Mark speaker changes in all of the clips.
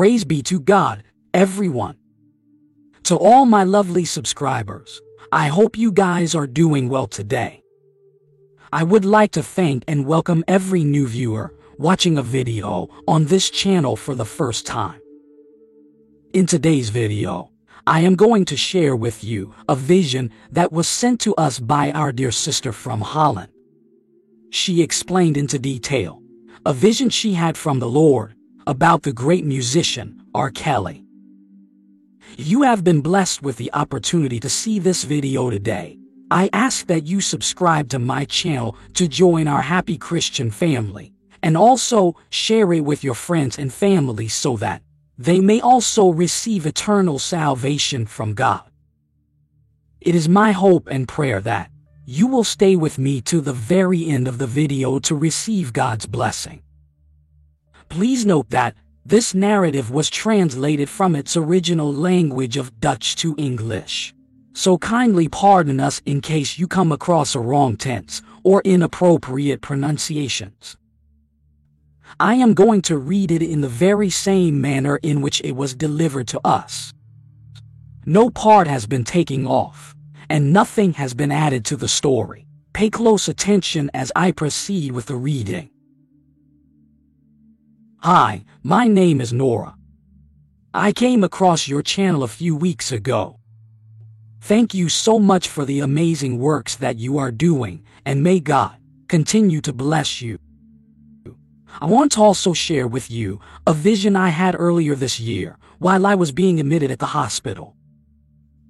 Speaker 1: Praise be to God, everyone. To all my lovely subscribers, I hope you guys are doing well today. I would like to thank and welcome every new viewer watching a video on this channel for the first time. In today's video, I am going to share with you a vision that was sent to us by our dear sister from Holland. She explained into detail a vision she had from the Lord about the great musician R. Kelly. You have been blessed with the opportunity to see this video today. I ask that you subscribe to my channel to join our happy Christian family and also share it with your friends and family so that they may also receive eternal salvation from God. It is my hope and prayer that you will stay with me to the very end of the video to receive God's blessing. Please note that this narrative was translated from its original language of Dutch to English. So kindly pardon us in case you come across a wrong tense or inappropriate pronunciations. I am going to read it in the very same manner in which it was delivered to us. No part has been taken off, and nothing has been added to the story. Pay close attention as I proceed with the reading. Hi, my name is Nora. I came across your channel a few weeks ago. Thank you so much for the amazing works that you are doing, and may God continue to bless you. I want to also share with you a vision I had earlier this year while I was being admitted at the hospital.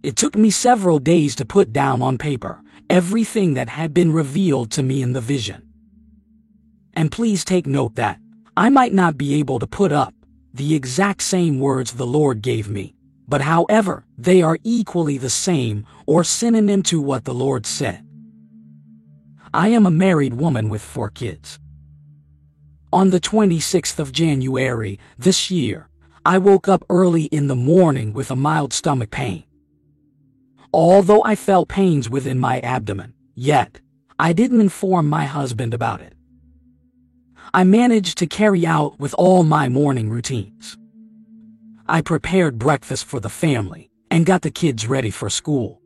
Speaker 1: It took me several days to put down on paper everything that had been revealed to me in the vision. And please take note that I might not be able to put up the exact same words the Lord gave me, but however, they are equally the same or synonym to what the Lord said. I am a married woman with four kids. On the 26th of January this year, I woke up early in the morning with a mild stomach pain. Although I felt pains within my abdomen, yet I didn't inform my husband about it. I managed to carry out with all my morning routines. I prepared breakfast for the family and got the kids ready for school.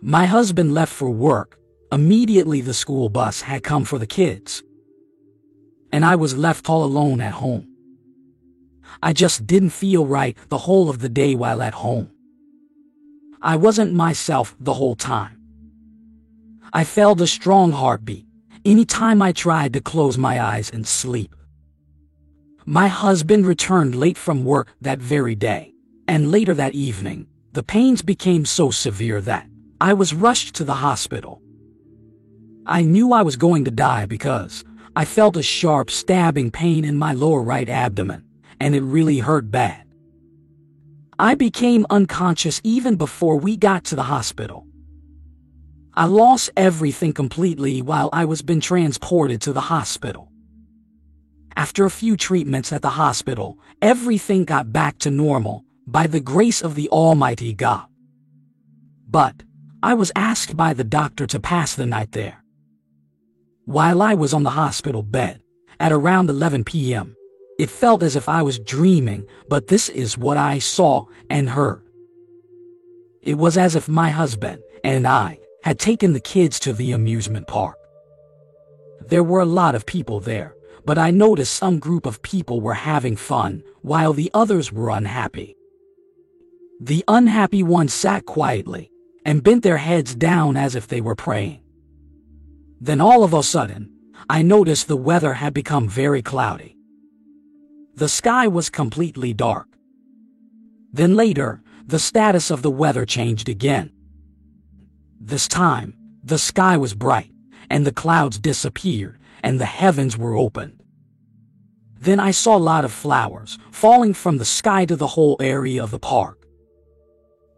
Speaker 1: My husband left for work. Immediately the school bus had come for the kids. And I was left all alone at home. I just didn't feel right the whole of the day while at home. I wasn't myself the whole time. I felt a strong heartbeat anytime I tried to close my eyes and sleep. My husband returned late from work that very day, and later that evening, the pains became so severe that I was rushed to the hospital. I knew I was going to die because I felt a sharp stabbing pain in my lower right abdomen, and it really hurt bad. I became unconscious even before we got to the hospital. I lost everything completely while I was being transported to the hospital. After a few treatments at the hospital, everything got back to normal by the grace of the Almighty God. But I was asked by the doctor to pass the night there. While I was on the hospital bed, at around 11 p.m., it felt as if I was dreaming, but this is what I saw and heard. It was as if my husband and I had taken the kids to the amusement park. There were a lot of people there, but I noticed some group of people were having fun while the others were unhappy. The unhappy ones sat quietly and bent their heads down as if they were praying. Then all of a sudden, I noticed the weather had become very cloudy. The sky was completely dark. Then later, the status of the weather changed again. This time, the sky was bright, and the clouds disappeared, and the heavens were opened. Then I saw a lot of flowers falling from the sky to the whole area of the park.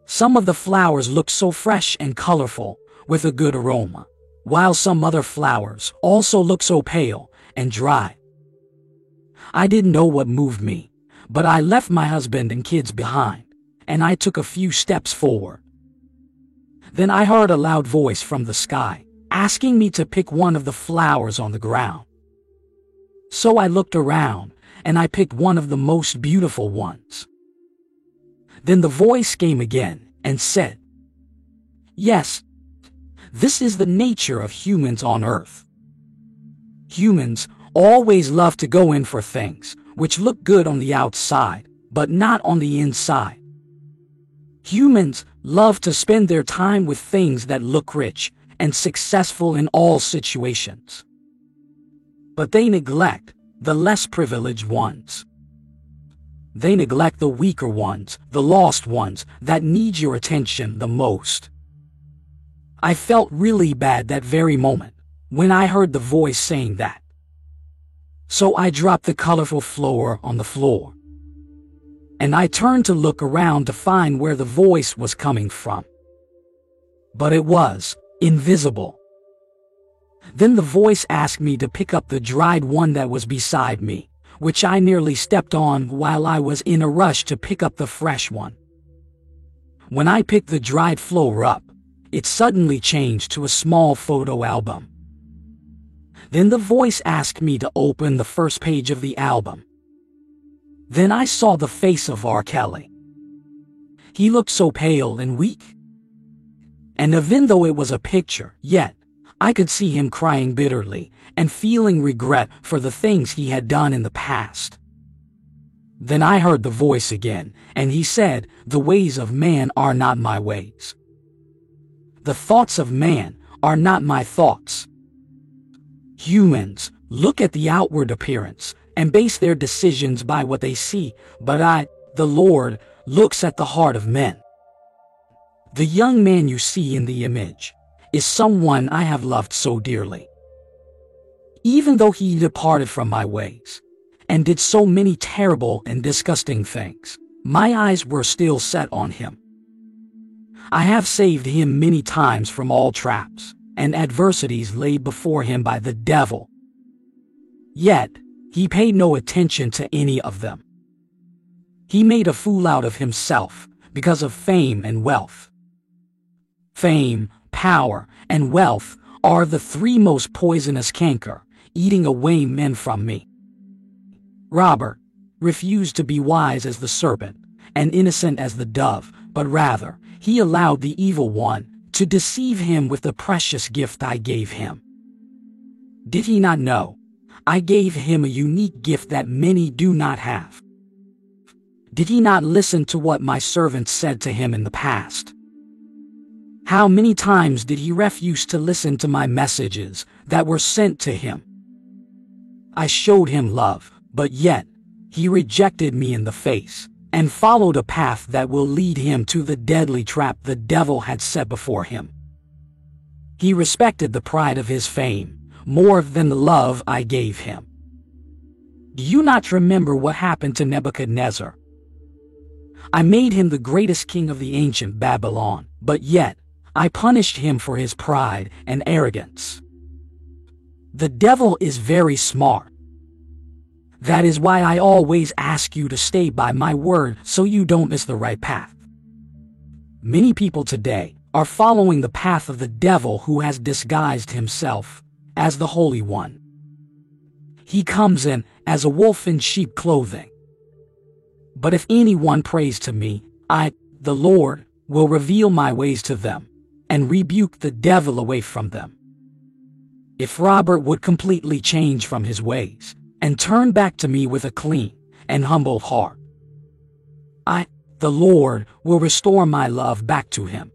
Speaker 1: Some of the flowers looked so fresh and colorful, with a good aroma, while some other flowers also looked so pale and dry. I didn't know what moved me, but I left my husband and kids behind, and I took a few steps forward. Then I heard a loud voice from the sky, asking me to pick one of the flowers on the ground. So I looked around, and I picked one of the most beautiful ones. Then the voice came again and said, Yes, this is the nature of humans on Earth. Humans always love to go in for things which look good on the outside, but not on the inside. Humans love to spend their time with things that look rich and successful in all situations. But they neglect the less privileged ones. They neglect the weaker ones, the lost ones that need your attention the most. I felt really bad that very moment when I heard the voice saying that. So I dropped the colorful flower on the floor. And I turned to look around to find where the voice was coming from. But it was invisible. Then the voice asked me to pick up the dried one that was beside me, which I nearly stepped on while I was in a rush to pick up the fresh one. When I picked the dried flower up, it suddenly changed to a small photo album. Then the voice asked me to open the first page of the album. Then I saw the face of R. Kelly. He looked so pale and weak. And even though it was a picture, yet, I could see him crying bitterly and feeling regret for the things he had done in the past. Then I heard the voice again, and he said, The ways of man are not my ways. The thoughts of man are not my thoughts. Humans look at the outward appearance and base their decisions by what they see, but I, the Lord, looks at the heart of men. The young man you see in the image is someone I have loved so dearly. Even though he departed from my ways and did so many terrible and disgusting things, my eyes were still set on him. I have saved him many times from all traps and adversities laid before him by the devil. Yet, he paid no attention to any of them. He made a fool out of himself because of fame and wealth. Fame, power, and wealth are the three most poisonous canker, eating away men from me. Robert refused to be wise as the serpent and innocent as the dove, but rather, he allowed the evil one to deceive him with the precious gift I gave him. Did he not know? I gave him a unique gift that many do not have. Did he not listen to what my servants said to him in the past? How many times did he refuse to listen to my messages that were sent to him? I showed him love, but yet he rejected me in the face and followed a path that will lead him to the deadly trap the devil had set before him. He respected the pride of his fame more than the love I gave him. Do you not remember what happened to Nebuchadnezzar? I made him the greatest king of the ancient Babylon, but yet I punished him for his pride and arrogance. The devil is very smart that is why I always ask you to stay by my word so you don't miss the right path. Many people today are following the path of the devil who has disguised himself as the Holy One. He comes in as a wolf in sheep clothing. But if anyone prays to me, I, the Lord, will reveal my ways to them and rebuke the devil away from them. If Robert would completely change from his ways, and turn back to me with a clean and humble heart. I, the Lord, will restore my love back to him.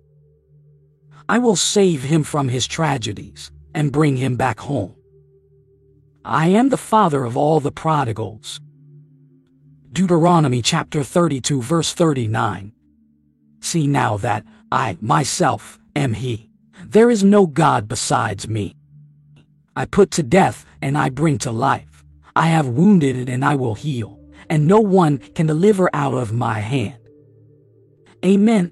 Speaker 1: I will save him from his tragedies and bring him back home. I am the father of all the prodigals. Deuteronomy chapter 32 verse 39. See now that I, myself, am he. There is no God besides me. I put to death and I bring to life. I have wounded and I will heal, and no one can deliver out of my hand. Amen.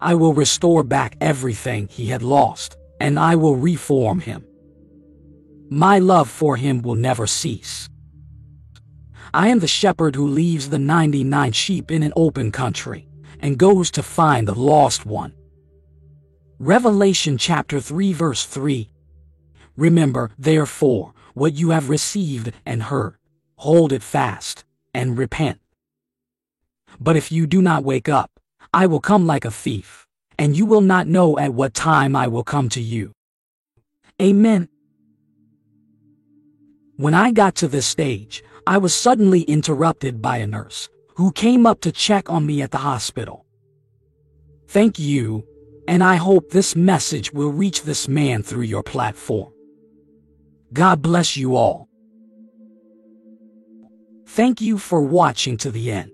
Speaker 1: I will restore back everything he had lost, and I will reform him. My love for him will never cease. I am the shepherd who leaves the 99 sheep in an open country and goes to find the lost one. Revelation chapter 3 verse 3 Remember, therefore, what you have received and heard. hold it fast, and repent. But if you do not wake up, I will come like a thief, and you will not know at what time I will come to you. Amen. When I got to this stage, I was suddenly interrupted by a nurse who came up to check on me at the hospital. Thank you, and I hope this message will reach this man through your platform. God bless you all. Thank you for watching to the end.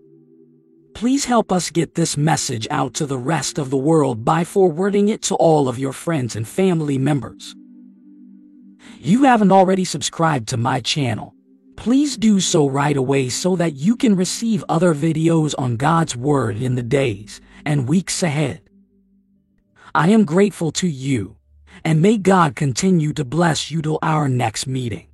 Speaker 1: Please help us get this message out to the rest of the world by forwarding it to all of your friends and family members. You haven't already subscribed to my channel. Please do so right away so that you can receive other videos on God's Word in the days and weeks ahead. I am grateful to you, and may God continue to bless you till our next meeting.